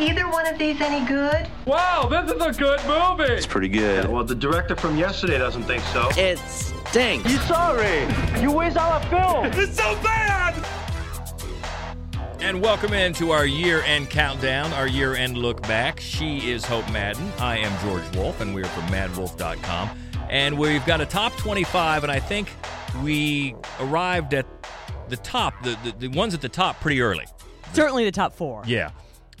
either one of these any good? Wow, this is a good movie. It's pretty good. Well, the director from yesterday doesn't think so. It stinks. You sorry? You waste all our film. It's so bad. And welcome into our year end countdown, our year end look back. She is Hope Madden. I am George Wolf, and we're from madwolf.com. And we've got a top 25, and I think we arrived at the top, the, the, the ones at the top pretty early. Certainly the top four. Yeah.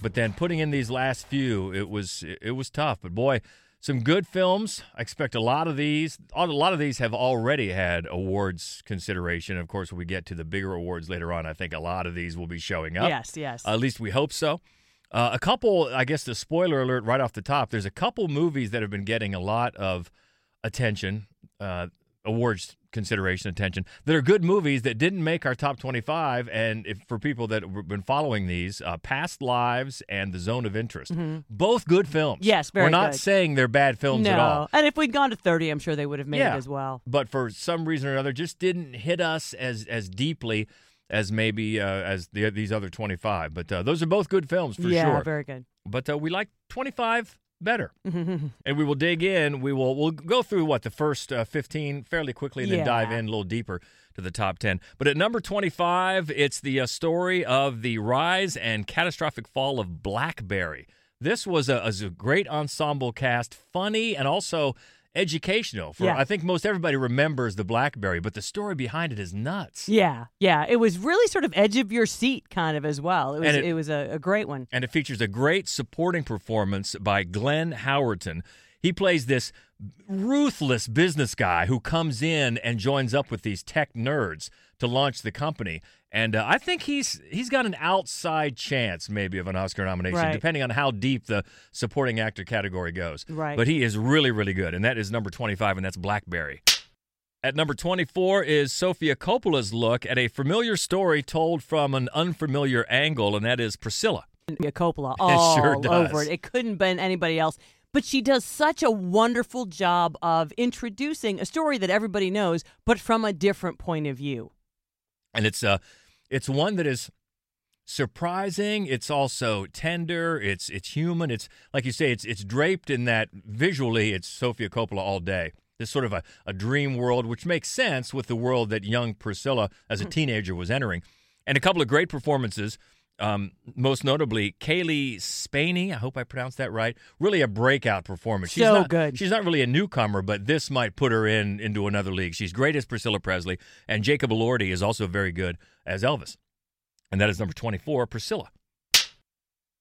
But then putting in these last few, it was it was tough. But boy, some good films. I expect a lot of these. A lot of these have already had awards consideration. Of course, when we get to the bigger awards later on, I think a lot of these will be showing up. Yes, yes. at least we hope so. Uh, a couple, I guess, the spoiler alert right off the top. There's a couple movies that have been getting a lot of attention, uh, awards consideration, attention. That are good movies that didn't make our top 25. And if, for people that have been following these, uh, Past Lives and The Zone of Interest, both good films. Mm-hmm. Yes, very We're not good. saying they're bad films no. at all. And if we'd gone to 30, I'm sure they would have made Yeah. it as well. But for some reason or another, just didn't hit us as as deeply as maybe uh, as the, these other 25. But uh, those are both good films for sure. yeah, sure. very good. but uh, we like 25 better. And we will dig in. We will we'll go through what the first uh, 15 fairly quickly and then Yeah. dive in a little deeper to the top 10 but at number 25 it's the uh, story of the rise and catastrophic fall of blackberry. This was a, was a great ensemble cast funny and also educational for Yeah. i think most everybody remembers the blackberry but the story behind it is nuts Yeah, yeah. It was really sort of edge of your seat kind of as well. It was it- it, was a, a great one. and it features a great supporting performance by Glenn Howerton. He plays this ruthless business guy who comes in and joins up with these tech nerds to launch the company. And uh, I think he's he's got an outside chance, maybe, of an Oscar nomination, Right. depending on how deep the supporting actor category goes. Right. But he is really, really good, and that is number twenty-five, and that's Blackberry. At number 24 is Sofia Coppola's look at a familiar story told from an unfamiliar angle, and that is Priscilla. Coppola all sure does. over it. It couldn't have been anybody else. But she does such a wonderful job of introducing a story that everybody knows, but from a different point of view. And it's uh it's one that is surprising. It's also tender. It's it's human. It's like you say it's it's draped in that visually it's Sofia Coppola all day. This sort of a, a dream world which makes sense with the world that young Priscilla as a teenager was entering. And a couple of great performances um, most notably Cailee Spaeny, I hope I pronounced that right. Really a breakout performance. She's So not, good. She's not really a newcomer, but this might put her in into another league. She's great as Priscilla Presley, and Jacob Elordi is also very good as Elvis. And that is number 24, Priscilla.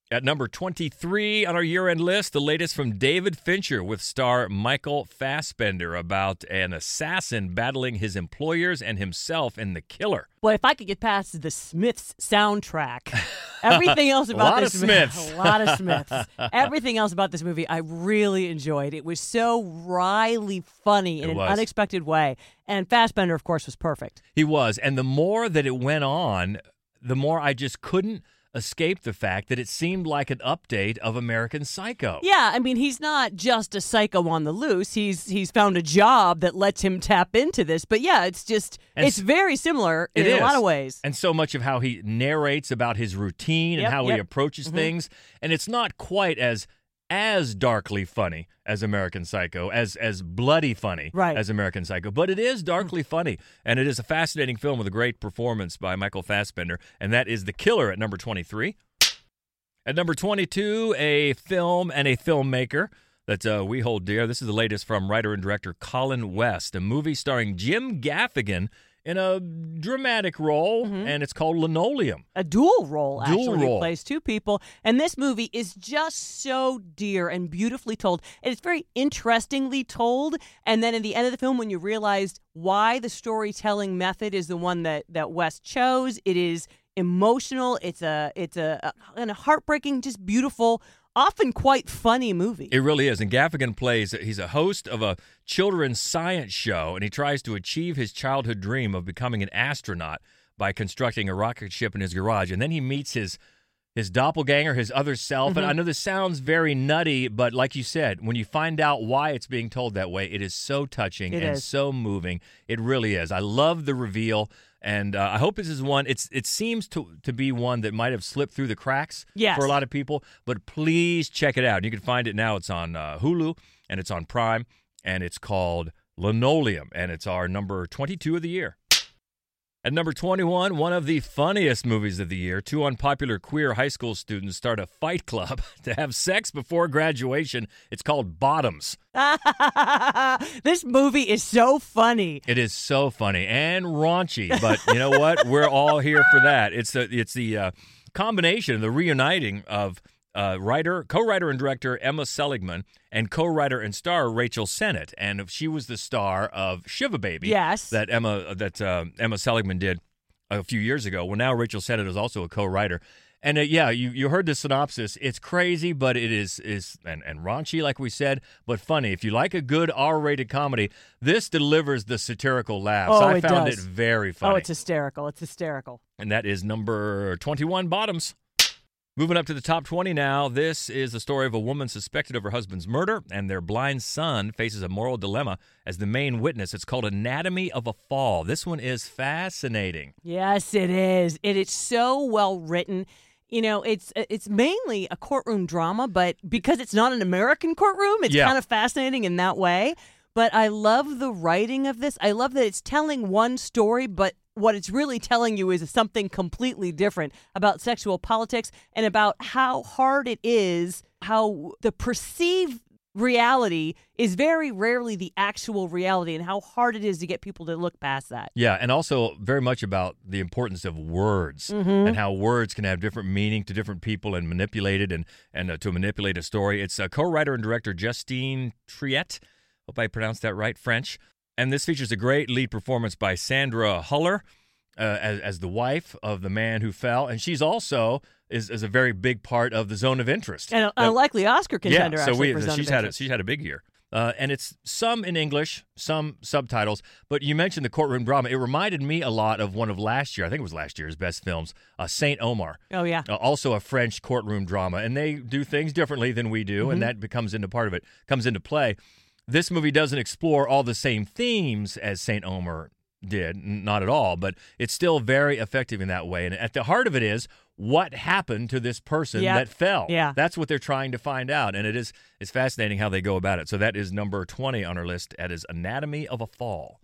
At number 23 on our year end list, the latest from David Fincher with star Michael Fassbender about an assassin battling his employers and himself in The Killer. Boy, if I could get past the Smiths soundtrack, everything else about lot this of movie, Smiths. a lot of Smiths. everything else about this movie, I really enjoyed. It was so wryly funny in It an was. unexpected way, and Fassbender, of course, was perfect. He was. And the more that it went on, the more I just couldn't escape the fact that it seemed like an update of American Psycho. Yeah, I mean, he's not just a psycho on the loose. He's he's found a job that lets him tap into this. But yeah, it's just And it's very similar in It a lot of ways. And so much of how he narrates about his routine and Yep, how he yep. Mm-hmm. approaches things. And it's not quite as as darkly funny as American Psycho, as as bloody funny Right. As American Psycho, but it is darkly funny, and it is a fascinating film with a great performance by Michael Fassbender, and that is The Killer at number twenty three. At number 22, a film and a filmmaker that uh, we hold dear. This is the latest from writer and director Colin West, a movie starring Jim Gaffigan in a dramatic role, mm-hmm. and it's called Linoleum. a dual role Dual actually role. He plays two people. And this movie is just so dear and beautifully told. And it's very interestingly told. And then in the end of the film when you realized why the storytelling method is the one that that west chose it is emotional. It's a it's a, a, and a heartbreaking just beautiful often quite funny movie It really is. And Gaffigan plays, he's a host of a children's science show, and he tries to achieve his childhood dream of becoming an astronaut by constructing a rocket ship in his garage. And then he meets his his doppelganger, his other self. Mm-hmm. And I know this sounds very nutty, but like you said, when you find out why it's being told that way, it is so touching It and is. so moving. It really is. I love the reveal. And uh, I hope this is one. It's it seems to to be one that might have slipped through the cracks Yes. for a lot of people. But please check it out. You can find it now. It's on uh, Hulu and it's on Prime, and it's called Linoleum, and it's our number twenty two of the year. At number 21, one of the funniest movies of the year, two unpopular queer high school students start a fight club to have sex before graduation. It's called Bottoms. this movie is so funny. It is so funny and raunchy, but you know what? We're all here for that. It's the it's the uh, combination, the reuniting of uh, writer, co-writer, and director Emma Seligman and co-writer and star Rachel Sennett, and she was the star of Shiva Baby. Yes. that Emma that uh, Emma Seligman did a few years ago. Well, now Rachel Sennett is also a co-writer. And uh, yeah, you, you heard the synopsis. It's crazy, but it is is and, and raunchy, like we said, but funny. If you like a good R-rated comedy, this delivers the satirical laughs. Oh, I it found does. it very funny. Oh, it's hysterical. It's hysterical. and that is number 21 Bottoms. Moving up to the top 20 now, this is the story of a woman suspected of her husband's murder, and their blind son faces a moral dilemma as the main witness. It's called Anatomy of a Fall. This one is fascinating. Yes, it is. It is so well written. You know, it's it's mainly a courtroom drama, but because it's not an American courtroom, it's Yeah. kind of fascinating in that way. But I love the writing of this. I love that it's telling one story, but what it's really telling you is something completely different about sexual politics and about how hard it is, how the perceived reality is very rarely the actual reality, and how hard it is to get people to look past that. Yeah, and also very much about the importance of words and how words can have different meaning to different people and manipulate it and, and uh, to manipulate a story. It's uh, co writer and director Justine Triet. Hope I pronounced that right, French. And this features a great lead performance by Sandra Huller uh, as, as the wife of the man who fell. And she's also is, is a very big part of the zone of interest. And a, a likely Oscar contender. yeah, so actually, we Zone she's had a, she's had a big year. Uh, and it's some in English, some subtitles. But you mentioned the courtroom drama. It reminded me a lot of one of last year. I think it was last year's best films, uh, Saint Omer. Oh yeah. Uh, also a French courtroom drama, and they do things differently than we do, Mm-hmm. and that becomes into part of it, comes into play. This movie doesn't explore all the same themes as Saint Omer did, not at all, but it's still very effective in that way. And at the heart of it is what happened to this person Yep. that fell. Yeah. That's what they're trying to find out, and it is it's fascinating how they go about it. So that is number twenty on our list. That is Anatomy of a Fall.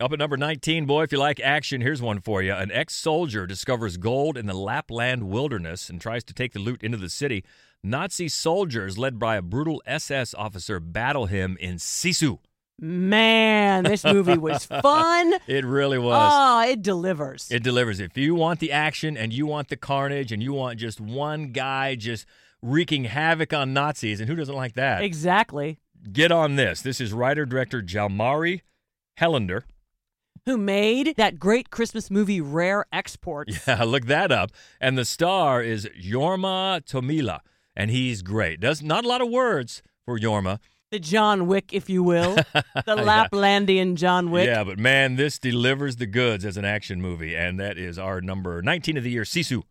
Up at number 19, boy, if you like action, here's one for you. An ex soldier discovers gold in the Lapland wilderness and tries to take the loot into the city. Nazi soldiers, led by a brutal SS officer, battle him in Sisu. Man, this movie was fun. It really was. Oh, it delivers. It delivers. If you want the action and you want the carnage and you want just one guy just wreaking havoc on Nazis, and who doesn't like that? exactly. Get on this. This is writer director Jalmari Helander. Who made that great Christmas movie Rare Exports? Yeah, look that up. And the star is Jorma Tommila, and he's great. Does not a lot of words for Jorma. The John Wick, if you will. The Laplandian John Wick. Yeah, but man, this delivers the goods as an action movie, and that is our number 19 of the year, Sisu.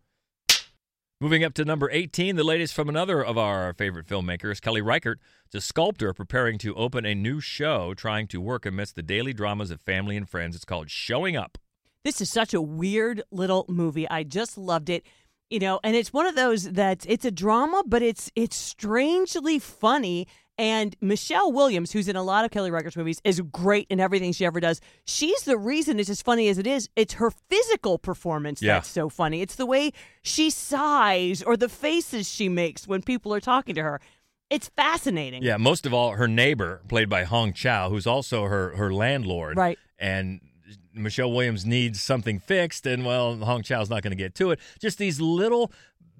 Moving up to number 18, the latest from another of our favorite filmmakers, Kelly Reichardt. It's a sculptor preparing to open a new show, trying to work amidst the daily dramas of family and friends. It's called Showing Up. This is such a weird little movie. I just loved it. You know, and it's one of those that it's a drama, but it's it's strangely funny. And Michelle Williams, who's in a lot of Kelly Reichardt's movies, is great in everything she ever does. She's the reason it's as funny as it is. It's her physical performance Yeah. that's so funny. It's the way she sighs or the faces she makes when people are talking to her. It's fascinating. Yeah, most of all, her neighbor, played by Hong Chau, who's also her, her landlord. Right. And Michelle Williams needs something fixed, and well, Hong Chau's not going to get to it. Just these little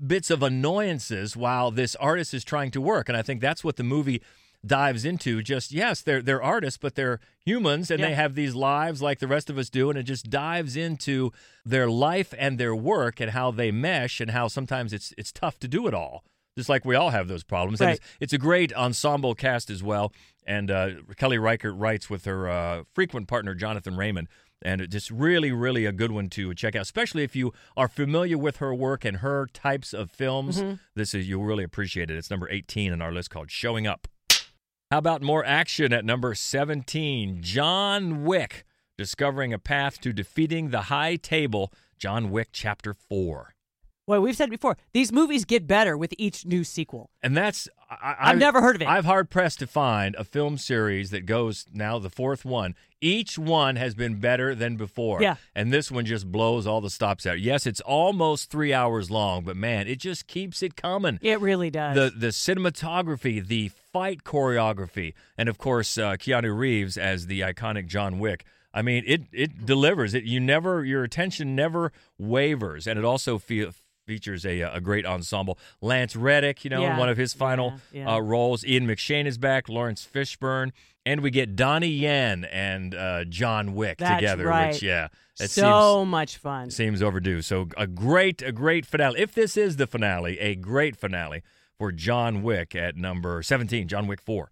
bits of annoyances while this artist is trying to work. And I think that's what the movie dives into. Just, yes, they're, they're artists, but they're humans, and Yeah. they have these lives like the rest of us do. And it just dives into their life and their work and how they mesh and how sometimes it's, it's tough to do it all. Just like we all have those problems. And Right. it's, it's a great ensemble cast as well. And uh, Kelly Reichardt writes with her uh, frequent partner, Jonathan Raymond. And it's just really, really a good one to check out, especially if you are familiar with her work and her types of films. Mm-hmm. This is you'll really appreciate it. It's number 18 on our list called Showing Up. How about more action at number 17? John Wick discovering a path to defeating the High Table. John Wick Chapter 4. Well, we've said before, these movies get better with each new sequel. And that's I, I've never heard of it. I've hard pressed to find a film series that goes now the fourth one. Each one has been better than before. Yeah. And this one just blows all the stops out. Yes, it's almost three hours long, but man, it just keeps it coming. It really does. The the cinematography, the fight choreography, and of course uh, Keanu Reeves as the iconic John Wick. I mean, it it delivers. It you never your attention never wavers, and it also feel, features a a great ensemble. Lance Reddick, you know, in one of his final Yeah, yeah. Uh, roles. Ian McShane is back. Laurence Fishburne, and we get Donnie Yen and uh, John Wick That's together. right. Which yeah, it so much fun. seems seems overdue. So a great a great finale. If this is the finale, a great finale for John Wick at number seventeen. John Wick four.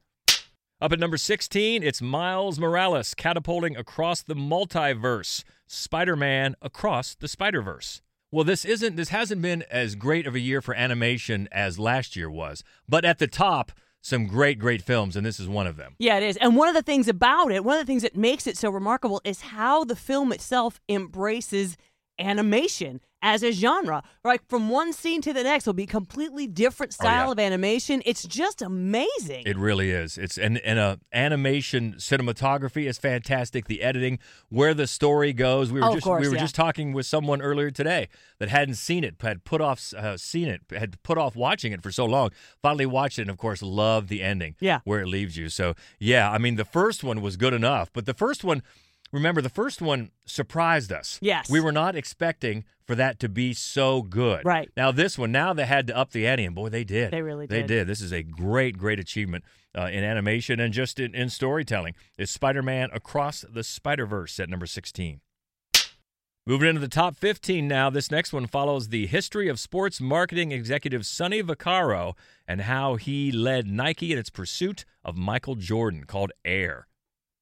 Up at number 16, it's Miles Morales catapulting across the multiverse. Spider-Man across the Spider-Verse. Well, this isn't this hasn't been as great of a year for animation as last year was, but at the top some great great films and this is one of them. Yeah, it is. And one of the things about it, one of the things that makes it so remarkable is how the film itself embraces animation as a genre. Like from one scene to the next will be completely different Oh, yeah. style of animation. It's just amazing. It really is. It's and and uh, animation cinematography is fantastic. The editing, where the story goes. We were Oh, just course, we were yeah. just talking with someone earlier today that hadn't seen it, had put off uh, seen it, had put off watching it for so long. Finally watched it, and of course, loved the ending. Yeah. where it leaves you. So yeah, I mean, the first one was good enough, but the first one. Remember, the first one surprised us. Yes. We were not expecting for that to be so good. Right. Now, this one, now they had to up the ante, and boy, they did. They really did. They did. This is a great, great achievement uh, in animation and just in, in storytelling. Is Spider Man Across the Spider Verse at number 16. Moving into the top 15 now, this next one follows the history of sports marketing executive Sonny Vaccaro and how he led Nike in its pursuit of Michael Jordan, called Air.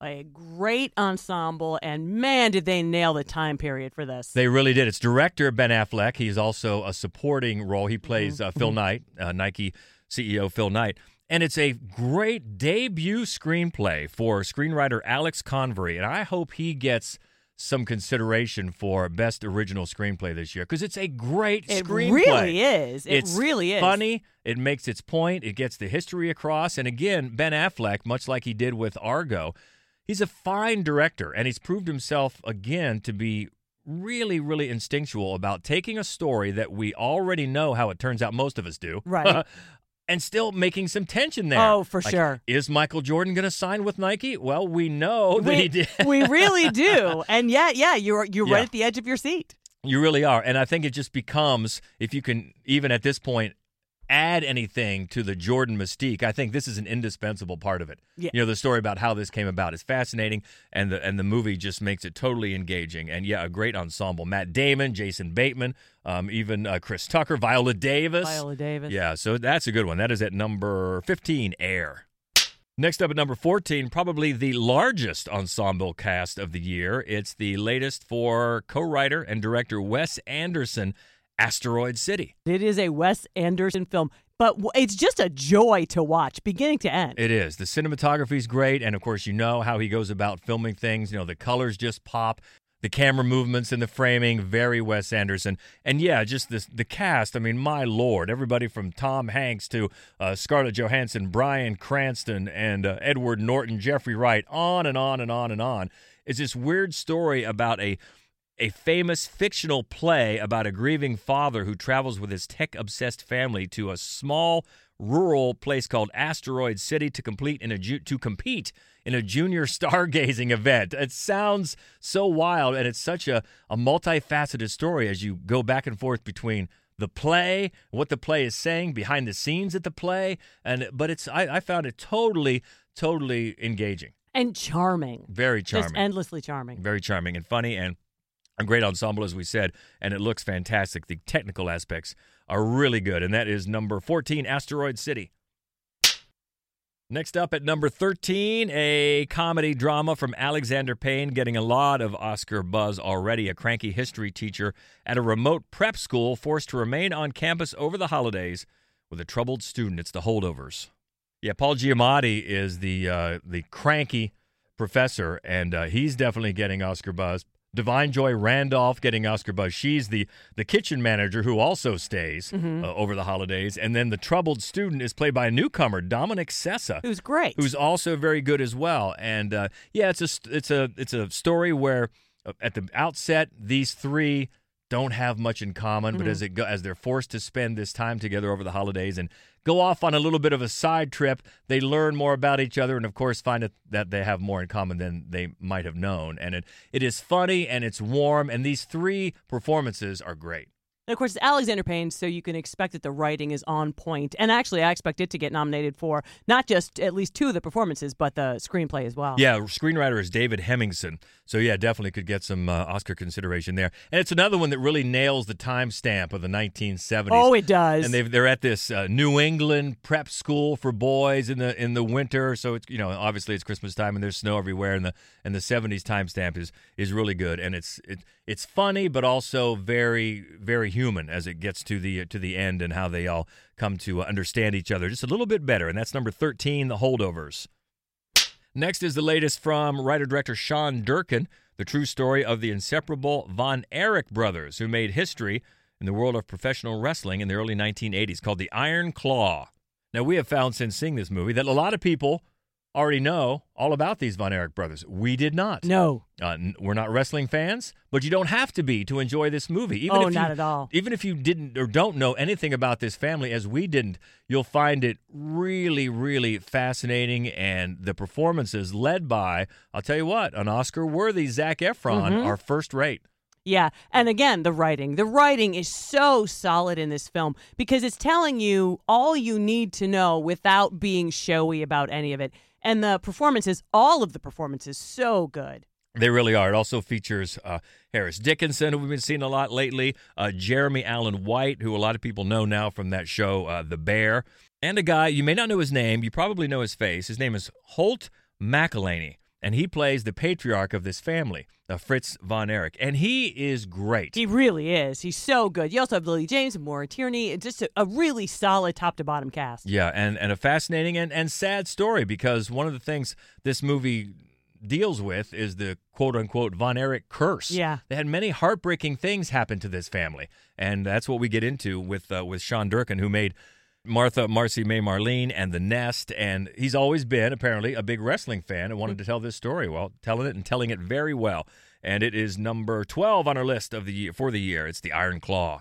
A great ensemble, and man, did they nail the time period for this. They really did. It's director Ben Affleck. He's also a supporting role. He plays uh, Phil Knight, uh, Nike CEO Phil Knight. And it's a great debut screenplay for screenwriter Alex Convery. And I hope he gets some consideration for best original screenplay this year because it's a great it screenplay. It really is. It it's really is. funny. It makes its point. It gets the history across. And again, Ben Affleck, much like he did with Argo, he's a fine director, and he's proved himself again to be really, really instinctual about taking a story that we already know how it turns out. Most of us do, Right. and still making some tension there. Oh, for Like, sure. Is Michael Jordan going to sign with Nike? Well, we know that we, he did. we really do. And yeah, yeah, you're you're Yeah. right at the edge of your seat. You really are. And I think it just becomes, if you can, even at this point, add anything to the Jordan mystique, I think this is an indispensable part of it. Yeah. You know, the story about how this came about is fascinating, and the and the movie just makes it totally engaging. And yeah, a great ensemble: Matt Damon, Jason Bateman, um, even uh, Chris Tucker, Viola Davis. Viola Davis. Yeah, so that's a good one. That is at number 15, Air. Next up at number 14, probably the largest ensemble cast of the year. It's the latest for co writer and director Wes Anderson, Asteroid City. It is a Wes Anderson film, but it's just a joy to watch, beginning to end. It is. The cinematography is great. And of course, you know how he goes about filming things. You know, the colors just pop. The camera movements and the framing, very Wes Anderson. And yeah, just this, the cast. I mean, my lord, everybody from Tom Hanks to uh, Scarlett Johansson, Bryan Cranston, and uh, Edward Norton, Jeffrey Wright, on and on and on and on. It's this weird story about a a famous fictional play about a grieving father who travels with his tech obsessed family to a small rural place called Asteroid City to complete in a ju- to compete in a junior stargazing event. It sounds so wild and it's such a, a multifaceted story as you go back and forth between the play, what the play is saying, behind the scenes at the play, and but it's I, I found it totally, totally engaging. and charming. Very charming. Just endlessly charming. Very charming and funny and a great ensemble, as we said, and it looks fantastic. The technical aspects are really good, and that is number 14, Asteroid City. Next up at number 13, a comedy drama from Alexander Payne, getting a lot of Oscar buzz already. A cranky history teacher at a remote prep school forced to remain on campus over the holidays with a troubled student. It's The Holdovers. Yeah, Paul Giamatti is the uh, the cranky professor, and uh, he's definitely getting Oscar buzz. Da'Vine Joy Randolph getting Oscar buzz. She's the the kitchen manager who also stays Mm-hmm. uh, over the holidays, and then the troubled student is played by a newcomer, Dominic Sessa who's great. who's also very good as well. And uh, yeah, it's a it's a it's a story where uh, at the outset these three don't have much in common, but mm-hmm. as it go, as they're forced to spend this time together over the holidays and go off on a little bit of a side trip, they learn more about each other and of course find that they have more in common than they might have known. And it it is funny and it's warm and these three performances are great. And of course, it's Alexander Payne, so you can expect that the writing is on point. And actually, I expect it to get nominated for not just at least two of the performances, but the screenplay as well. Yeah, screenwriter is David Hemingson. So yeah, definitely could get some uh, Oscar consideration there. And it's another one that really nails the timestamp of the 1970s. Oh, it does. and they've, they're at this uh, New England prep school for boys in the in the winter. So it's you know obviously it's Christmas time and there's snow everywhere. And the and the 70s timestamp is is really good and it's it, it's funny but also very very human as it gets to the to the end and how they all come to understand each other just a little bit better. And that's number 13, The Holdovers. Next is the latest from writer director Sean Durkin, the true story of the inseparable Von Erich brothers who made history in the world of professional wrestling in the early 1980s, called The Iron Claw. Now, we have found since seeing this movie that a lot of people already know all about these Von Erich brothers. We did not. no. Uh, we're not wrestling fans, but you don't have to be to enjoy this movie. Even Oh, if you, not at all. Even if you didn't or don't know anything about this family, as we didn't, you'll find it really, really fascinating. And the performances led by, I'll tell you what, an Oscar-worthy Zac Efron Mm-hmm. are first rate. Yeah. And again, the writing. The writing is so solid in this film because it's telling you all you need to know without being showy about any of it. And the performances, all of the performances, so good. They really are. It also features uh, Harris Dickinson, who we've been seeing a lot lately, uh, Jeremy Allen White, who a lot of people know now from that show, uh, The Bear, and a guy, you may not know his name, you probably know his face. His name is Holt McCallany, and he plays the patriarch of this family, uh, Fritz Von Erich, and he is great. He really is. He's so good. You also have Lily James and Maura Tierney. It's just a, a really solid top to bottom cast. Yeah, and, and a fascinating and, and sad story because one of the things this movie deals with is the quote unquote Von Erich curse. Yeah. They had many heartbreaking things happen to this family. And that's what we get into with uh, with Sean Durkin, who made Martha, Marcy May Marlene, and The Nest. And he's always been, apparently, a big wrestling fan and wanted to tell this story. Well, telling it and telling it very well. And it is number 12 on our list of the year, for the year. It's The Iron Claw.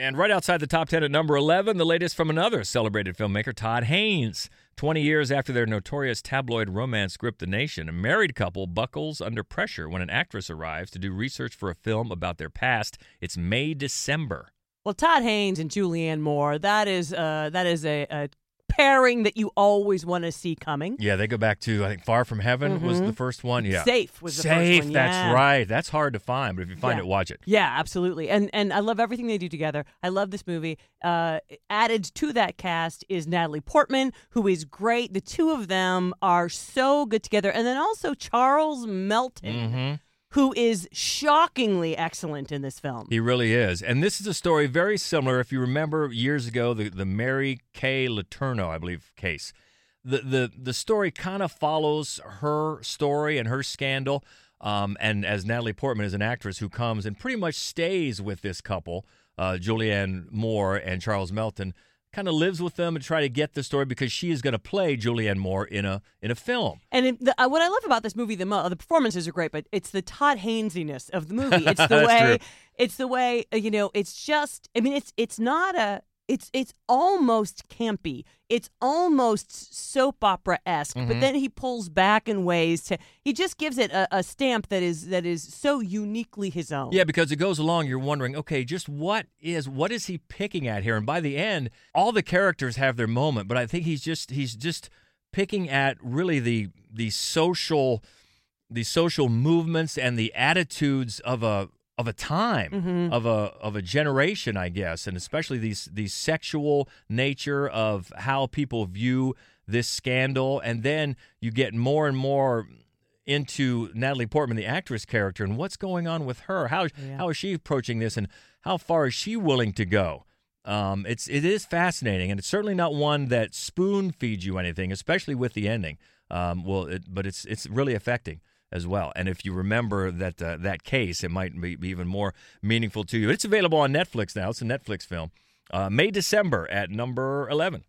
And right outside the top 10 at number 11, the latest from another celebrated filmmaker, Todd Haynes. 20 years after their notorious tabloid romance gripped the nation, a married couple buckles under pressure when an actress arrives to do research for a film about their past. It's May December. Well, Todd Haynes and Julianne Moore, that is uh, that is a, a pairing that you always want to see coming. Yeah, they go back to, I think, Far From Heaven was the first one. Yeah. Safe was the Safe, first one. that's yeah. right. That's hard to find, but if you find Yeah. it, watch it. Yeah, absolutely. And and I love everything they do together. I love this movie. Uh, added to that cast is Natalie Portman, who is great. The two of them are so good together. And then also Charles Melton, Mm-hmm. Who is shockingly excellent in this film. He really is. And this is a story very similar. If you remember years ago, the, the Mary Kay Letourneau, I believe, case. The, the, the story kind of follows her story and her scandal. Um, and as Natalie Portman is an actress who comes and pretty much stays with this couple, uh, Julianne Moore and Charles Melton, kind of lives with them and try to get the story because she is going to play Julianne Moore in a in a film. And the, uh, what I love about this movie, the mo- the performances are great, but it's the Todd Haynesiness of the movie. It's the way, true. it's the way uh, you know. It's just, I mean, it's it's not a, it's it's almost campy. It's almost soap opera esque, Mm-hmm. but then he pulls back in ways to. He just gives it a, a stamp that is that is so uniquely his own. Yeah, because it goes along, you're wondering, okay, just what is what is he picking at here? And by the end, all the characters have their moment, but I think he's just he's just picking at really the the social the social movements and the attitudes of a of a time of a of a generation, I guess, and especially these these sexual nature of how people view this scandal, and then you get more and more into Natalie Portman, the actress character, and what's going on with her. How how is she approaching this, and how far is she willing to go? Um, it's it is fascinating, and it's certainly not one that spoon feeds you anything, especially with the ending. Um, well, it, but it's it's really affecting as well. And if you remember that uh, that case, it might be, even more meaningful to you. It's available on Netflix now. It's a Netflix film. Uh, May December at number eleven.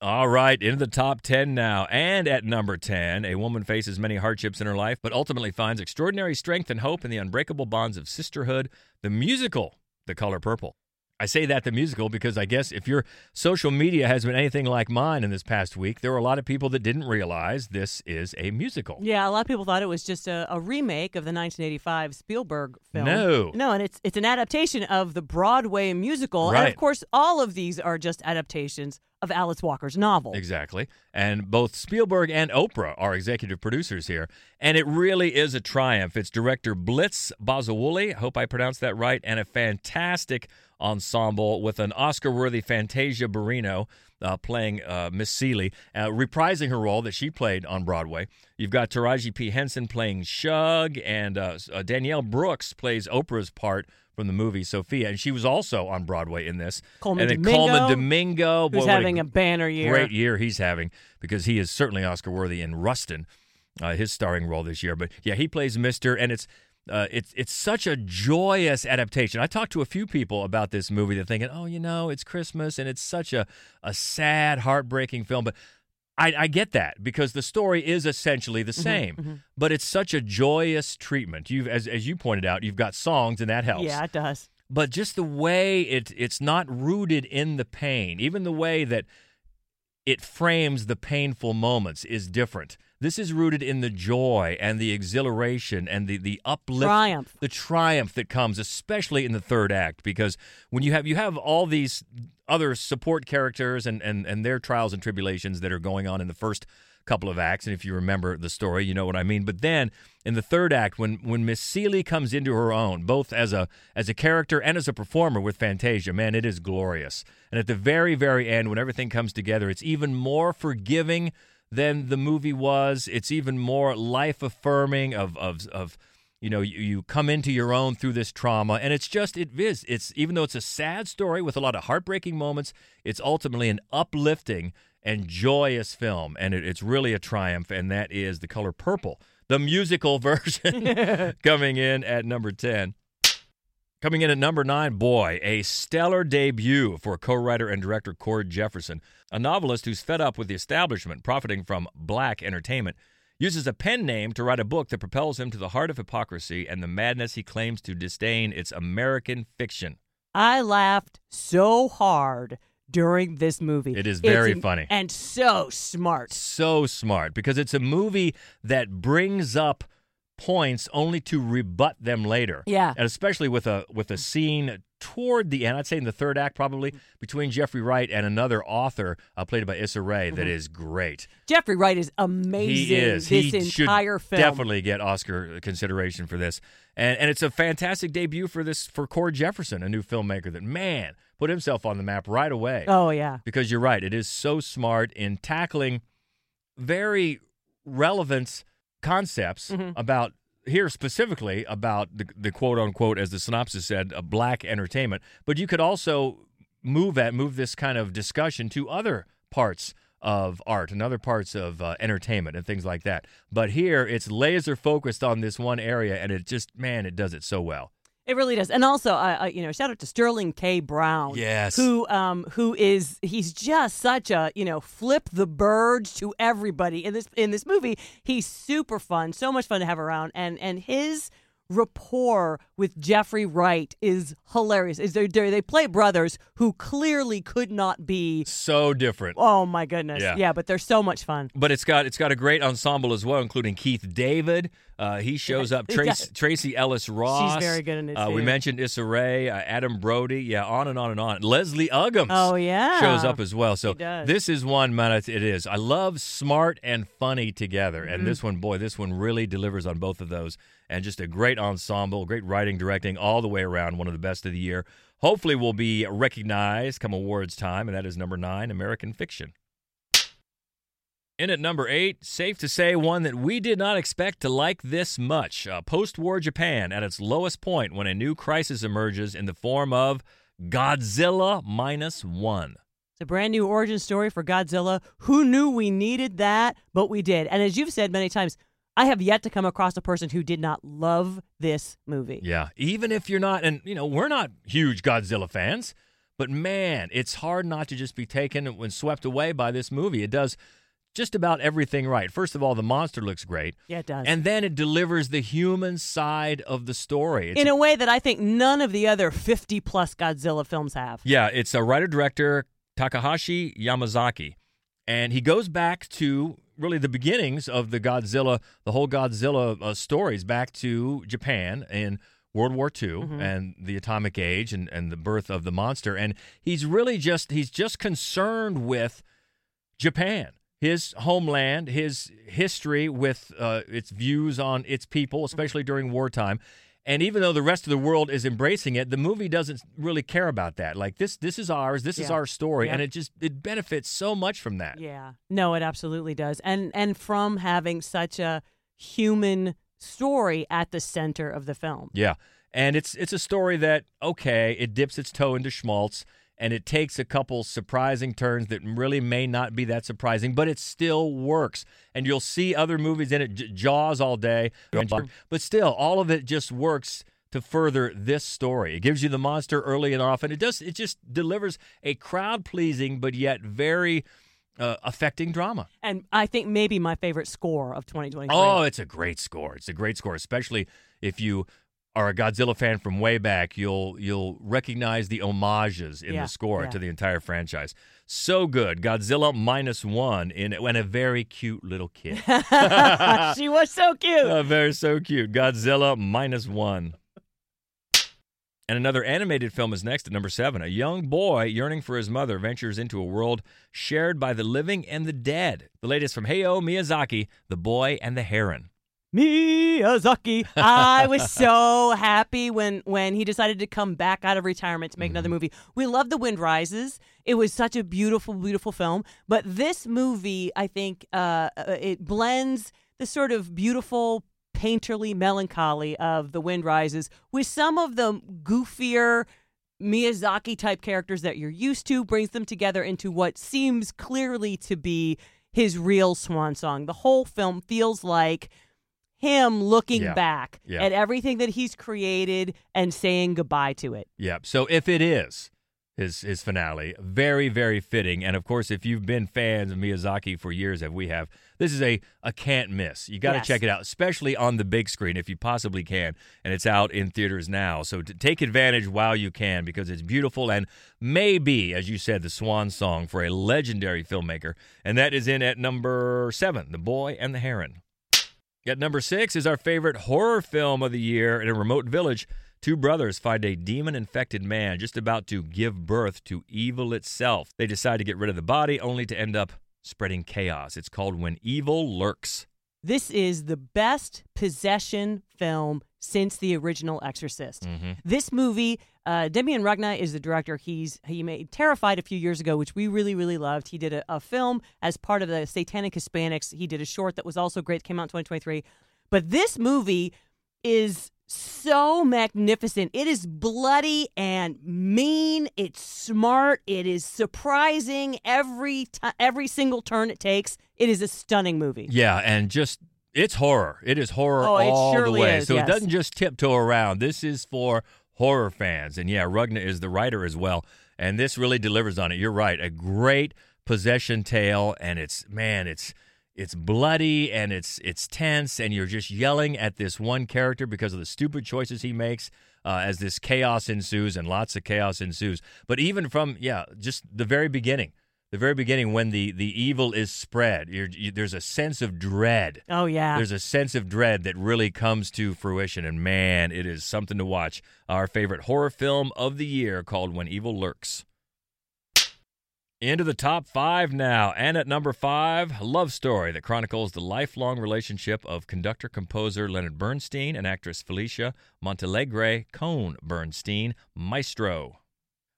All right, into the top 10 now. And at number 10, a woman faces many hardships in her life, but ultimately finds extraordinary strength and hope in the unbreakable bonds of sisterhood. The musical, The Color Purple. I say that the musical because I guess if your social media has been anything like mine in this past week, there were a lot of people that didn't realize this is a musical. Yeah, a lot of people thought it was just a, a remake of the 1985 Spielberg film. No. no, and it's it's an adaptation of the Broadway musical, and of course, all of these are just adaptations of Alice Walker's novel. Exactly. And both Spielberg and Oprah are executive producers here. And it really is a triumph. It's director Blitz Bazawule, I hope I pronounced that right, and a fantastic ensemble with an Oscar worthy Fantasia Barrino. Uh, playing uh, Miss Celie, uh, reprising her role that she played on Broadway. You've got Taraji P. Henson playing Shug, and uh, uh, Danielle Brooks plays Oprah's part from the movie Sophia, and she was also on Broadway in this. Colman and then Domingo, Colman Domingo, boy, who's having a banner year. great year he's having because he is certainly Oscar worthy in Rustin, uh, his starring role this year. But yeah, he plays Mister, and it's uh, it's it's such a joyous adaptation. I talked to a few people about this movie. They're thinking, oh, you know, it's Christmas, and it's such a a sad, heartbreaking film, but. I, I get that because the story is essentially the same, but it's such a joyous treatment. You've, as, as you pointed out, you've got songs and that helps Yeah, it does. but just the way it it's not rooted in the pain even the way that it frames the painful moments is different this is rooted in the joy and the exhilaration and the the uplift Triumph. the triumph that comes especially in the third act because when you have you have all these other support characters and and and their trials and tribulations that are going on in the first couple of acts and if you remember the story you know what I mean but then in the third act when when Miss Celie comes into her own both as a as a character and as a performer with Fantasia man it is glorious and at the very very end when everything comes together it's even more forgiving than the movie was. It's even more life affirming of of of you know you, you come into your own through this trauma. And it's just it is it's even though it's a sad story with a lot of heartbreaking moments it's ultimately an uplifting and joyous film. And it, it's really a triumph and that is the color purple the musical version coming in at number 10 Coming in at number nine, boy, a stellar debut for co writer and director Cord Jefferson, a novelist who's fed up with the establishment profiting from black entertainment, uses a pen name to write a book that propels him to the heart of hypocrisy and the madness he claims to disdain. It's American fiction. I laughed so hard during this movie. It is very funny. and so smart. So smart because it's a movie that brings up points only to rebut them later. Yeah. and especially with a with a scene toward the end, I'd say in the third act probably between Jeffrey Wright and another author uh, played by Issa Rae that is great. Jeffrey Wright is amazing. He is. This he should entire film. definitely get Oscar consideration for this, and and it's a fantastic debut for this for Cord Jefferson, a new filmmaker that man put himself on the map right away. Oh yeah. because you're right. It is so smart in tackling very relevant concepts Mm-hmm. about here specifically about the, the quote unquote, as the synopsis said, a black entertainment. But you could also move at move this kind of discussion to other parts of art and other parts of uh, entertainment and things like that. But here it's laser focused on this one area, and it just man, it does it so well. It really does, and also, uh, uh, you know, shout out to Sterling K. Brown. Yes. who, um, who is he's just such a you know flip the bird to everybody in this in this movie. He's super fun, so much fun to have around, and and his rapport with Jeffrey Wright is hilarious. Is they they play brothers who clearly could not be. So different. Oh my goodness, Yeah. but they're so much fun. But it's got it's got a great ensemble as well, including Keith David. Uh, he shows up. Trace. Tracee Ellis Ross. She's very good in it, Uh, we mentioned Issa Rae, uh, Adam Brody. Yeah, on and on and on. Leslie Uggams. Oh, yeah. shows up as well. So this is one man. It is. I love smart and funny together, Mm-hmm. and this one, boy, this one really delivers on both of those. And just a great ensemble, great writing, directing, all the way around. One of the best of the year. Hopefully, will be recognized come awards time, and that is number nine, American Fiction. In at number eight, safe to say one that we did not expect to like this much. Uh, Post war Japan at its lowest point when a new crisis emerges in the form of Godzilla Minus One. It's a brand new origin story for Godzilla. Who knew we needed that? But we did. And as you've said many times, I have yet to come across a person who did not love this movie. Yeah, even if you're not, and you know, we're not huge Godzilla fans, but man, it's hard not to just be taken and swept away by this movie. It does just about everything right. First of all, the monster looks great. Yeah, it does. And then it delivers the human side of the story. It's in a way that I think none of the other 50 plus Godzilla films have. Yeah, it's a writer director, Takahashi Yamazaki. And he goes back to really the beginnings of the Godzilla, the whole Godzilla uh, stories back to Japan in World War II Mm-hmm. and the atomic age and, and the birth of the monster. And he's really just he's just concerned with Japan, his homeland, his history with uh, its views on its people, especially during wartime. And even though the rest of the world is embracing it, the movie doesn't really care about that. Like this, this is ours. This is our story, Yep. and it just it benefits so much from that. Yeah. No, it absolutely does. And and from having such a human story at the center of the film. Yeah, and it's it's a story that okay, it dips its toe into schmaltz, and it takes a couple surprising turns that really may not be that surprising, but it still works. And you'll see other movies in it, J- Jaws all day, but still, all of it just works to further this story. It gives you the monster early and often. It does. It just delivers a crowd pleasing but yet very uh, affecting drama. And I think maybe my favorite score of 2023. Oh, it's a great score. It's a great score, especially if you are a Godzilla fan from way back. You'll you'll recognize the homages in Yeah, the score yeah. to the entire franchise. So good. Godzilla minus one in and a very cute little kid. she was so cute. oh, very so cute. Godzilla minus one. And another animated film is next at number seven. A young boy yearning for his mother ventures into a world shared by the living and the dead. The latest from Hayao Miyazaki, The Boy and the Heron. Miyazaki. I was so happy when when he decided to come back out of retirement to make another movie. We love The Wind Rises. It was such a beautiful, beautiful film. But this movie, I think, uh, uh, it blends the sort of beautiful, painterly melancholy of The Wind Rises with some of the goofier. Miyazaki type characters that you're used to brings them together into what seems clearly to be his real swan song. The whole film feels like him looking Yeah. back Yeah. at everything that he's created and saying goodbye to it. Yep. So if it is his his finale, very very fitting. And of course, if you've been fans of Miyazaki for years, as we have, this is a a can't miss. You got to Yes. check it out, especially on the big screen if you possibly can. And it's out in theaters now, so to take advantage while you can because it's beautiful and maybe, as you said, the swan song for a legendary filmmaker. And that is in at number seven, The Boy and the Heron. At number six is our favorite horror film of the year. In a remote village, two brothers find a demon infected man just about to give birth to evil itself. They decide to get rid of the body only to end up spreading chaos. It's called When Evil Lurks. This is the best possession film since the original Exorcist. Mm-hmm. This movie, uh, Demian Rugna is the director. He's he made Terrified a few years ago, which we really really loved. He did a, a film as part of the Satanic Hispanics. He did a short that was also great. Came out in 2023. But this movie is so magnificent. It is bloody and mean. It's smart. It is surprising every ti every single turn it takes. It is a stunning movie. Yeah, and just it's horror. It is horror Oh, all the way. is, so yes. it doesn't just tiptoe around. This is for horror fans. And yeah, Rugna is the writer as well. And this really delivers on it. You're right. A great possession tale and it's man, it's it's bloody and it's it's tense and you're just yelling at this one character because of the stupid choices he makes uh, as this chaos ensues and lots of chaos ensues. But even from yeah, just the very beginning, the very beginning when the the evil is spread, you're, you, there's a sense of dread. Oh yeah. There's a sense of dread that really comes to fruition, and man, it is something to watch. Our favorite horror film of the year called When Evil Lurks. Into the top five now. And at number five, a love story that chronicles the lifelong relationship of conductor composer Leonard Bernstein and actress Felicia Montealegre Cohn Bernstein, Maestro.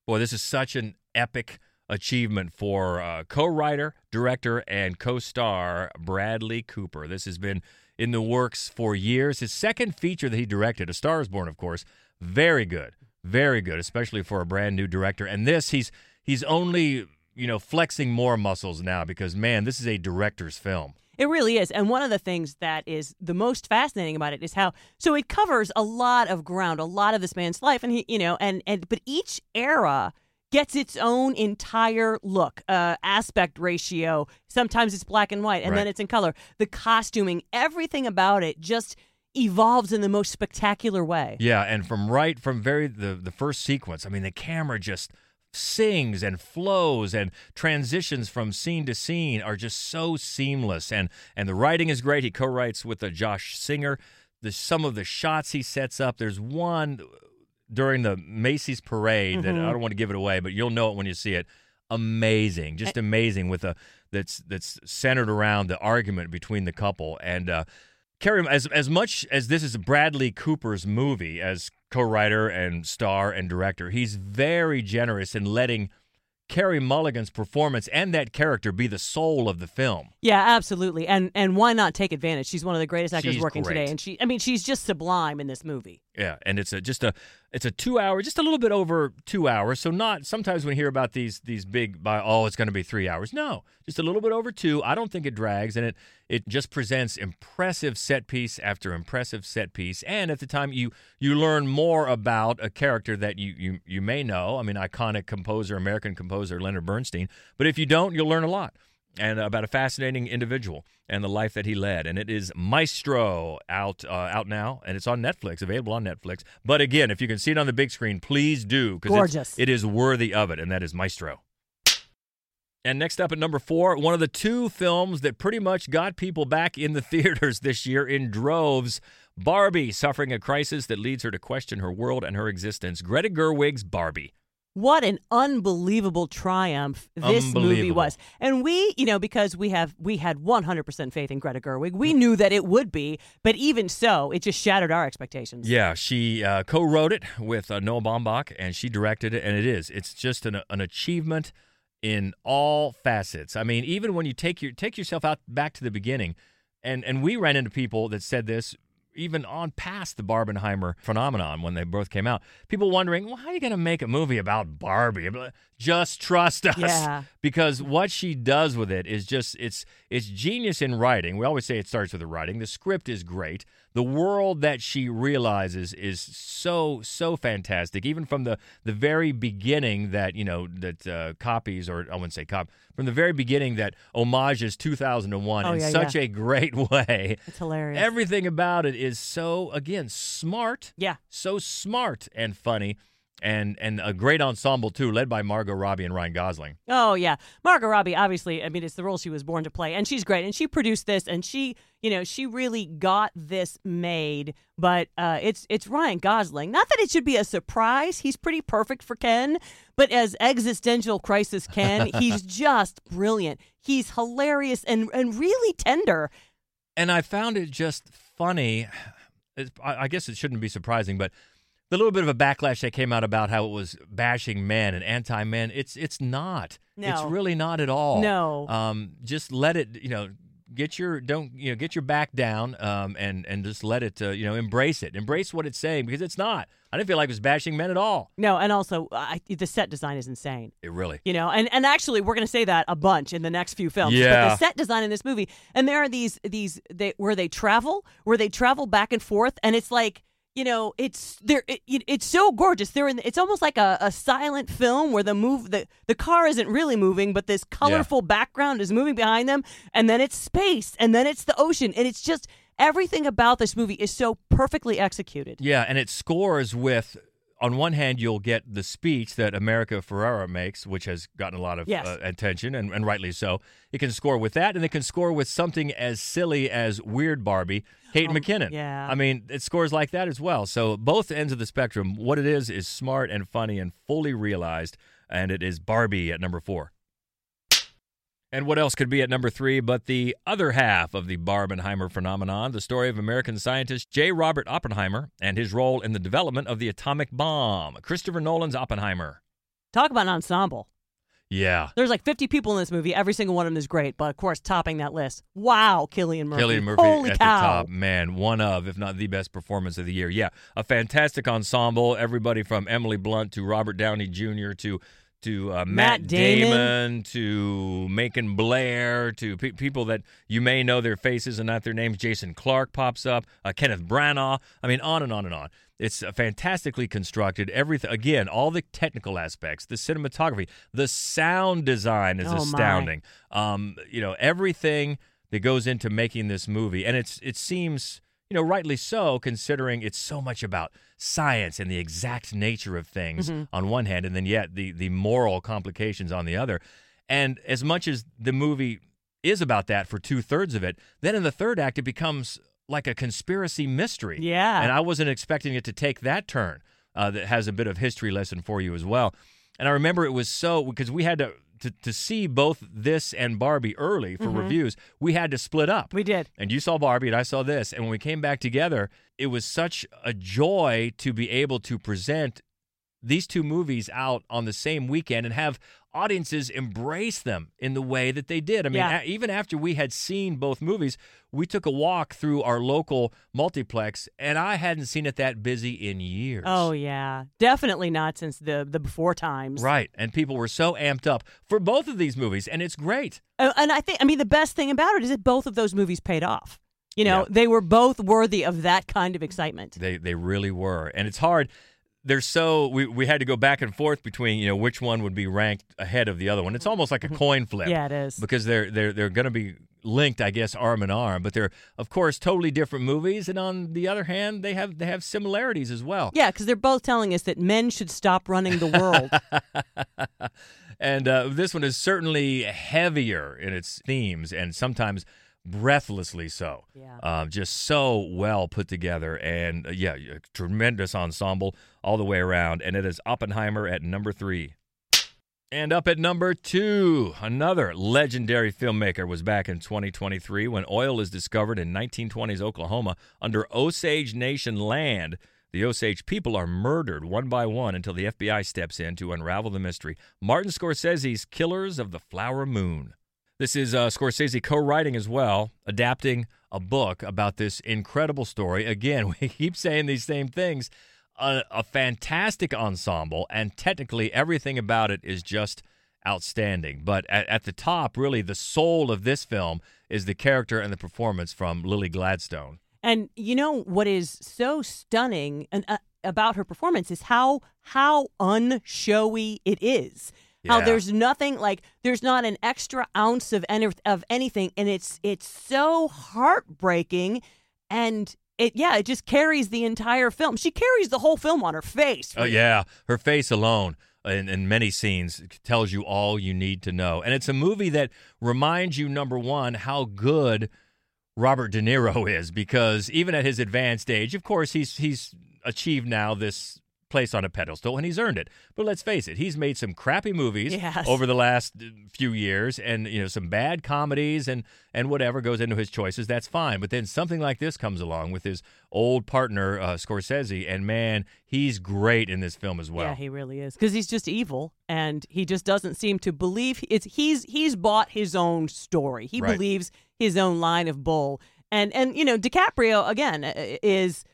Boy, this is such an epic achievement for uh, co writer, director, and co star Bradley Cooper. This has been in the works for years. His second feature that he directed, A Star is Born, of course, very good. Very good, especially for a brand new director. And this, he's he's only you know, flexing more muscles now because man, this is a director's film. It really is. And one of the things that is the most fascinating about it is how so it covers a lot of ground, a lot of this man's life and he, you know, and and but each era gets its own entire look, uh, aspect ratio. Sometimes it's black and white and Right. then it's in color. The costuming, everything about it just evolves in the most spectacular way. Yeah, and from right from very the the first sequence, I mean, the camera just sings and flows and transitions from scene to scene are just so seamless and and the writing is great. He co-writes with uh, Josh Singer. The some of the shots he sets up. There's one during the Macy's parade that I don't want to give it away, but you'll know it when you see it. Amazing, just amazing with a that's that's centered around the argument between the couple and uh, Carey. As as much as this is Bradley Cooper's movie as co-writer and star and director, he's very generous in letting Carey Mulligan's performance and that character be the soul of the film. Yeah, absolutely. And and why not take advantage? She's one of the greatest actors She's working great. today and she I mean, she's just sublime in this movie. Yeah, and it's a just a it's a two hour, just a little bit over two hours. So not sometimes when you hear about these these big by oh it's going to be three hours. No, just a little bit over two. I don't think it drags, and it it just presents impressive set piece after impressive set piece. And at the time you you learn more about a character that you you you may know. I mean, iconic composer, American composer Leonard Bernstein. But if you don't, you'll learn a lot and about a fascinating individual and the life that he led. And it is Maestro out uh, out now, and it's on Netflix, available on Netflix. But again, if you can see it on the big screen, please do because Gorgeous. it is worthy of it, and that is Maestro. And next up at number four, one of the two films that pretty much got people back in the theaters this year in droves. Barbie, suffering a crisis that leads her to question her world and her existence. Greta Gerwig's Barbie. What an unbelievable triumph this movie was. And we, you know, because we have we had 100% faith in Greta Gerwig. We knew that it would be, but even so, it just shattered our expectations. Yeah, she uh, co-wrote it with uh, Noah Baumbach, and she directed it, and it is. It's just an, an achievement in all facets. I mean, even when you take your take yourself out back to the beginning, and and we ran into people that said this even on past the Barbenheimer phenomenon when they both came out. People wondering, well, how are you going to make a movie about Barbie? Just trust us Yeah. because what she does with it is just it's it's genius in writing. We always say it starts with the writing. The script is great. The world that she realizes is so so fantastic. Even from the the very beginning that you know that uh, copies or I wouldn't say cop from the very beginning that homages 2001 Oh, in yeah, such yeah. a great way. It's hilarious. Everything about it is so again smart yeah. so smart and funny and and a great ensemble too led by Margot Robbie and Ryan Gosling. Oh yeah, Margot Robbie. Obviously, I mean, it's the role she was born to play, and she's great. And she produced this, and she, you know, she really got this made. But uh, it's it's Ryan Gosling. Not that it should be a surprise. He's pretty perfect for Ken, but as existential crisis Ken, he's just brilliant. He's hilarious and and really tender. And I found it just funny. It's, I I guess it shouldn't be surprising, but the little bit of a backlash that came out about how it was bashing men and anti-men, it's it's not. No. It's really not at all. No. Um, just let it. You know, get your don't you know get your back down. Um, and and just let it. Uh, you know, embrace it. Embrace what it's saying because it's not. I didn't feel like it was bashing men at all. No, and also I, the set design is insane. It really. You know, and, and actually we're going to say that a bunch in the next few films. But Yeah. the set design in this movie, and there are these these they where they travel, where they travel back and forth, and it's like you know, it's there. It, it- it's so gorgeous. They're in. It's almost like a, a silent film where the move the the car isn't really moving, but this colorful background is moving behind them, and then it's space, and then it's the ocean, and it's just everything about this movie is so perfectly executed. Yeah, and it scores with. On one hand, you'll get the speech that America Ferrera makes, which has gotten a lot of Yes. uh, attention, and, and rightly so. It can score with that, and it can score with something as silly as Weird Barbie, Kate oh, McKinnon. yeah. I mean, it scores like that as well. So both ends of the spectrum. What it is is smart and funny and fully realized, and it is Barbie at number four. And what else could be at number three but the other half of the Barbenheimer phenomenon, the story of American scientist J. Robert Oppenheimer and his role in the development of the atomic bomb. Christopher Nolan's Oppenheimer. Talk about an ensemble. Yeah. There's like 50 people in this movie. Every single one of them is great, but of course, topping that list. Wow, Cillian Murphy. Cillian Murphy Holy at cow. the top. Man, one of, if not the best performance of the year. Yeah, a fantastic ensemble. Everybody from Emily Blunt to Robert Downey Jr. to to uh, Matt, Matt Damon. to Macon Blair to pe- people that you may know their faces and not their names. Jason Clarke pops up, uh, Kenneth Branagh. I mean, on and on and on. It's uh, fantastically constructed. Everything again, all the technical aspects, the cinematography, the sound design is Oh, astounding. Um, you know, everything that goes into making this movie, and it's it seems you know rightly so, considering it's so much about science and the exact nature of things on one hand, and then yet the the moral complications on the other. And as much as the movie is about that for two thirds of it, then in the third act it becomes like a conspiracy mystery. Yeah. And I wasn't expecting it to take that turn. Uh, that has a bit of history lesson for you as well. And I remember it was so because we had to to, to see both this and Barbie early for mm-hmm. reviews. We had to split up. We did. And you saw Barbie and I saw this. And when we came back together, it was such a joy to be able to present these two movies out on the same weekend and have audiences embrace them in the way that they did. I mean, Yeah. a- even after we had seen both movies, we took a walk through our local multiplex and I hadn't seen it that busy in years. Oh yeah, definitely not since the the before times. Right. And people were so amped up for both of these movies and it's great. Uh, and I think I mean the best thing about it is that both of those movies paid off. You know, Yeah. they were both worthy of that kind of excitement. They they really were, and it's hard. They're so we, we had to go back and forth between you know which one would be ranked ahead of the other one. It's almost like a coin flip. Mm-hmm. Yeah, it is. because they're they're they're going to be linked, I guess, arm in arm. But they're of course totally different movies, and on the other hand, they have they have similarities as well. Yeah, because they're both telling us that men should stop running the world. and uh, this one is certainly heavier in its themes and sometimes breathlessly so. Yeah. Um, just so well put together. And uh, yeah, a tremendous ensemble all the way around. And it is Oppenheimer at number three. And up at number two, another legendary filmmaker was back in 2023 when oil is discovered in 1920s Oklahoma under Osage Nation land. The Osage people are murdered one by one until the FBI steps in to unravel the mystery. Martin Scorsese's Killers of the Flower Moon. This is uh, Scorsese co writing as well, adapting a book about this incredible story. Again, we keep saying these same things. A, a fantastic ensemble, and technically everything about it is just outstanding. But at, at the top, really, the soul of this film is the character and the performance from Lily Gladstone. and you know what is so stunning and, uh, about her performance is how how unshowy it is. How there's nothing like there's not an extra ounce of any, of anything, and it's it's so heartbreaking, and it yeah it just carries the entire film. She carries the whole film on her face. Oh yeah, her face alone in, in many scenes tells you all you need to know, and it's a movie that reminds you number one how good Robert De Niro is because even at his advanced age, of course he's he's achieved now this place on a pedestal and he's earned it. But let's face it, he's made some crappy movies Yes. over the last uh, few years and you know some bad comedies and and whatever goes into his choices, that's fine. But then something like this comes along with his old partner uh, Scorsese and man, he's great in this film as well. Yeah, he really is because he's just evil, and he just doesn't seem to believe it's he's he's bought his own story. He Right. believes his own line of bull, and and you know DiCaprio again uh, is.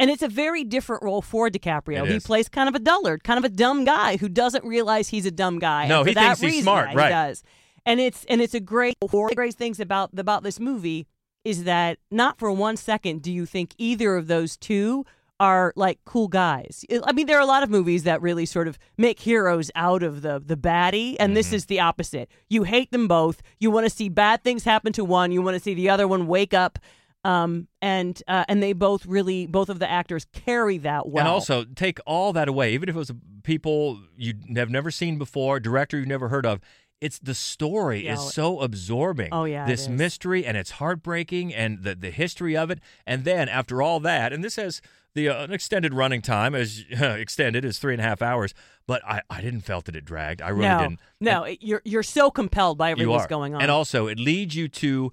And it's a very different role for DiCaprio. He plays kind of a dullard, kind of a dumb guy who doesn't realize he's a dumb guy. No, he thinks he's smart, yeah, right. He does, and it's and it's a great. One of the great things about about this movie is that not for one second do you think either of those two are like cool guys. I mean, there are a lot of movies that really sort of make heroes out of the the baddie, and this mm-hmm. is the opposite. You hate them both. You want to see bad things happen to one. You want to see the other one wake up. Um, and uh, and they both really both of the actors carry that well. And also take all that away, even if it was people you have never seen before, director you've never heard of. It's the story Yeah. is so absorbing. Oh, yeah, this is. mystery and it's heartbreaking and the the history of it. And then after all that, and this has the uh, an extended running time as extended as three and a half hours, but I I didn't felt that it dragged. I really no, didn't. no, it- you're you're so compelled by everything that's going on. And also, it leads you to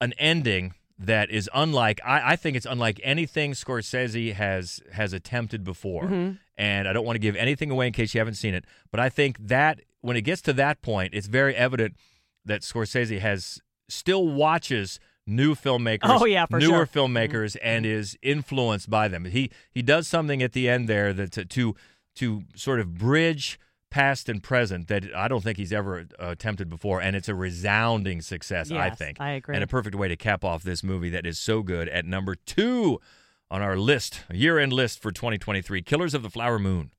an ending that is unlike. I, I think it's unlike anything Scorsese has has attempted before. Mm-hmm. And I don't want to give anything away in case you haven't seen it, but I think that when it gets to that point, it's very evident that Scorsese has still watches new filmmakers, Oh, yeah, newer sure. Mm-hmm. filmmakers, and is influenced by them. He he does something at the end there that to to, to sort of bridge past and present that I don't think he's ever uh, attempted before, and it's a resounding success. I think. I agree. And a perfect way to cap off this movie that is so good at number two on our list, year-end list for 2023, Killers of the Flower Moon.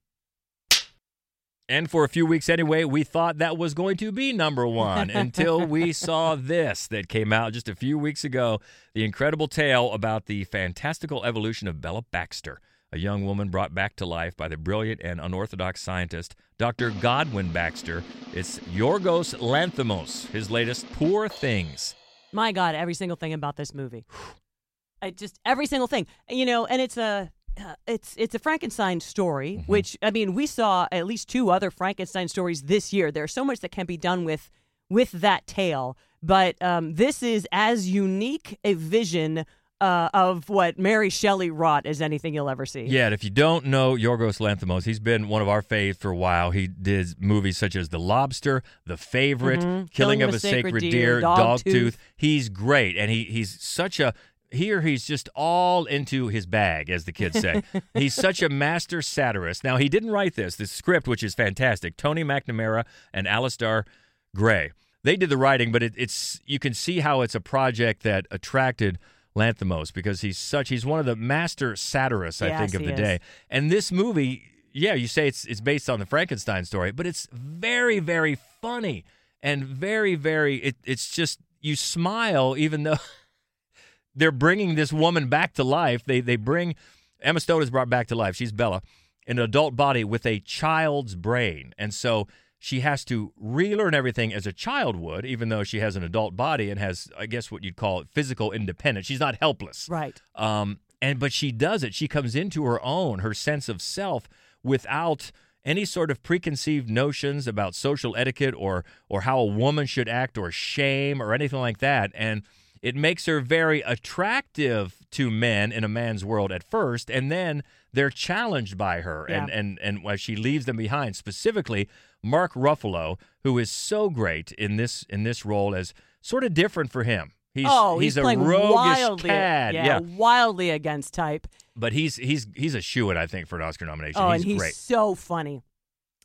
And for a few weeks anyway, we thought that was going to be number one until we saw this that came out just a few weeks ago the incredible tale about the fantastical evolution of Bella Baxter, a young woman brought back to life by the brilliant and unorthodox scientist Dr. Godwin Baxter. It's Yorgos Lanthimos, his latest Poor Things. My God, every single thing about this movie. I just every single thing, you know, and it's a uh, it's it's a Frankenstein story, Mm-hmm. which I mean, we saw at least two other Frankenstein stories this year. There's so much that can be done with with that tale, but um, this is as unique a vision uh, of what Mary Shelley wrought as anything you'll ever see. Yeah, and if you don't know Yorgos Lanthimos, he's been one of our faves for a while. He did movies such as The Lobster, The Favorite, Killing, of a Sacred, Deer, Dogtooth. Dogtooth. He's great, and he he's such a here he's just all into his bag, as the kids say. he's such a master satirist. Now he didn't write this. The script, which is fantastic, Tony McNamara and Alasdair Gray. They did the writing, but it, it's you can see how it's a project that attracted Lanthimos because he's such he's one of the master satirists I Yes, think of the is. day. And this movie, yeah, you say it's it's based on the Frankenstein story, but it's very very funny and very very it, it's just you smile even though they're bringing this woman back to life. They they bring Emma Stone is brought back to life. She's Bella in an adult body with a child's brain, and so she has to relearn everything as a child would, even though she has an adult body and has, I guess, what you'd call physical independence. She's not helpless, Right. um, and but she does it. She comes into her own, her sense of self, without any sort of preconceived notions about social etiquette or or how a woman should act or shame or anything like that. And it makes her very attractive to men in a man's world at first, and then they're challenged by her, and Yeah. and and while she leaves them behind. Specifically, Mark Ruffalo, who is so great in this in this role as sort of different for him. He's oh, he's, a playing roguish wildly, cad, yeah, yeah. wildly against type. But he's he's he's a shoe in, I think, for an Oscar nomination. Oh, he's and he's great. so funny.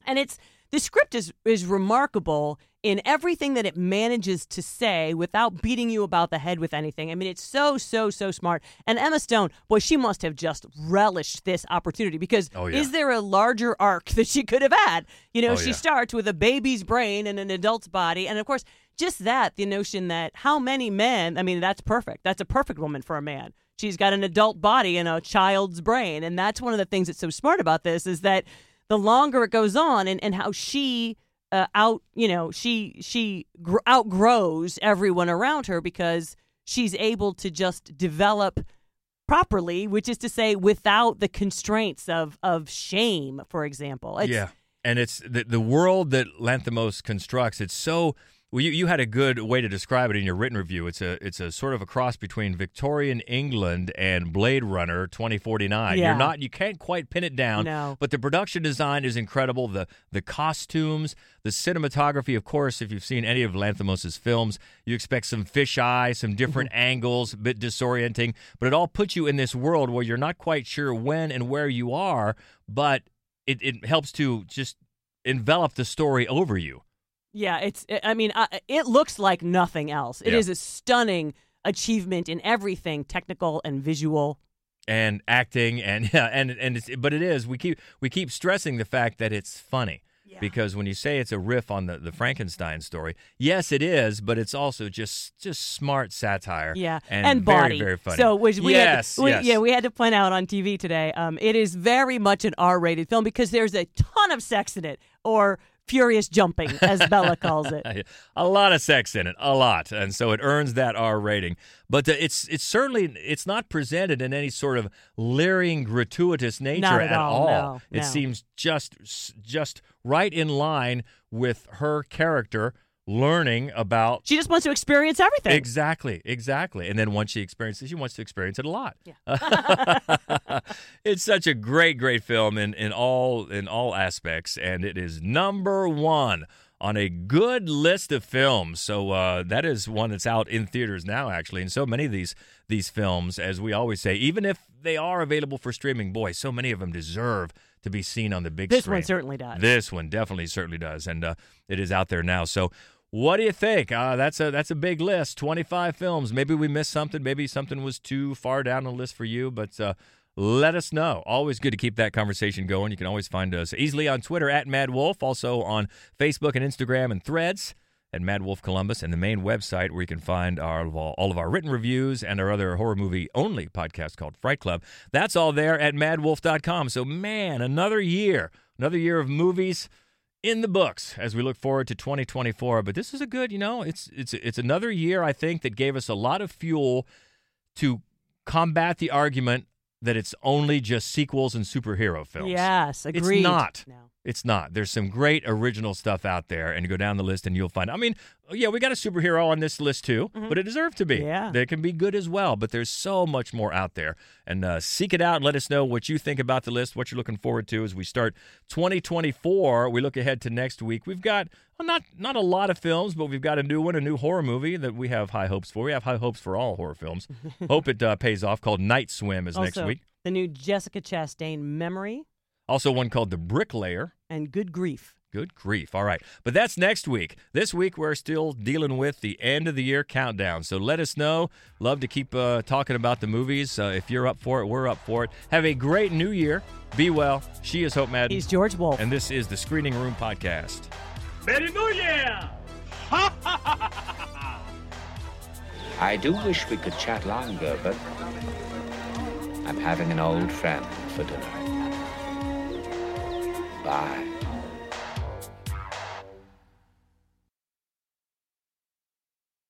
And it's the script is is remarkable in everything that it manages to say without beating you about the head with anything. I mean, it's so so so smart. And Emma Stone, boy, she must have just relished this opportunity because Oh, yeah. is there a larger arc that she could have had? You know, Oh, she yeah. starts with a baby's brain and an adult's body, and of course, just that the notion that how many men? I mean, that's perfect. That's a perfect woman for a man. She's got an adult body and a child's brain, and that's one of the things that's so smart about this is that the longer it goes on and, and how she uh, out you know she she gr- outgrows everyone around her because she's able to just develop properly which is to say without the constraints of of shame for example it's, yeah, and it's the the world that Lanthimos constructs. It's so. Well, you, you had a good way to describe it in your written review. It's a it's a sort of a cross between Victorian England and Blade Runner 2049. Yeah. You're not you can't quite pin it down. No. But the production design is incredible. The the costumes, the cinematography, of course, if you've seen any of Lanthimos' films, you expect some fisheye, some different Mm-hmm. angles, a bit disorienting, but it all puts you in this world where you're not quite sure when and where you are, but it, it helps to just envelop the story over you. Yeah, it's. I mean, uh, it looks like nothing else. It Yeah. is a stunning achievement in everything, technical and visual. and acting and yeah and and it's, but it is we keep we keep stressing the fact that it's funny because when you say it's a riff on the, the Frankenstein story yes it is but it's also just just smart satire Yeah, and, body. very very funny So, which we yes, had to, we, yes. yeah, we had to point out on TV today. Um, it is very much an R-rated film because there's a ton of sex in it, or furious jumping, as Bella calls it. a lot of sex in it, a lot, and so it earns that R rating. But uh, it's it's certainly it's not presented in any sort of leering, gratuitous nature Not at all, no, It no. seems just just right in line with her character learning about She just wants to experience everything. Exactly, exactly. And then once she experiences, it, she wants to experience it a lot. it's such a great, great film in, in all in all aspects, and it is number one on a good list of films. So uh, that is one that's out in theaters now, actually. And so many of these these films, as we always say, even if they are available for streaming, boy, so many of them deserve to be seen on the big This screen. This one certainly does. This one definitely certainly does, and uh, it is out there now. So, what do you think? Uh, that's a that's a big list. Twenty five films. Maybe we missed something. Maybe something was too far down the list for you, but. Uh, let us know. Always good to keep that conversation going. You can always find us easily on Twitter at MaddWolf, also on Facebook and Instagram and Threads at MaddWolf Columbus, and the main website where you can find our all of our written reviews and our other horror movie only podcast called Fright Club. That's all there at maddwolf.com. So, man, another year, another year of movies in the books as we look forward to 2024. But this is a good, you know, it's it's it's another year I think that gave us a lot of fuel to combat the argument that it's only just sequels and superhero films. Yes, agreed. It's not. No. It's not. There's some great original stuff out there, and you go down the list and you'll find. I mean, yeah, we got a superhero on this list too, but it deserved to be. Mm-hmm. Yeah. they can be good as well. But there's so much more out there, and uh, seek it out and let us know what you think about the list, what you're looking forward to as we start 2024. We look ahead to next week. We've got well, not not a lot of films, but we've got a new one, a new horror movie that we have high hopes for. We have high hopes for all horror films. Hope it uh, pays off. Called Night Swim is next week. The new Jessica Chastain Memory Also, one called The Bricklayer. and Good Grief. Good grief. All right. But that's next week. This week, we're still dealing with the end of the year countdown. So let us know. Love to keep uh, talking about the movies. Uh, if you're up for it, we're up for it. Have a great new year. Be well. She is Hope Madden. He's George Wolf. and this is the Screening Room Podcast. Merry New Year! I do wish we could chat longer, but I'm having an old friend for dinner. Bye.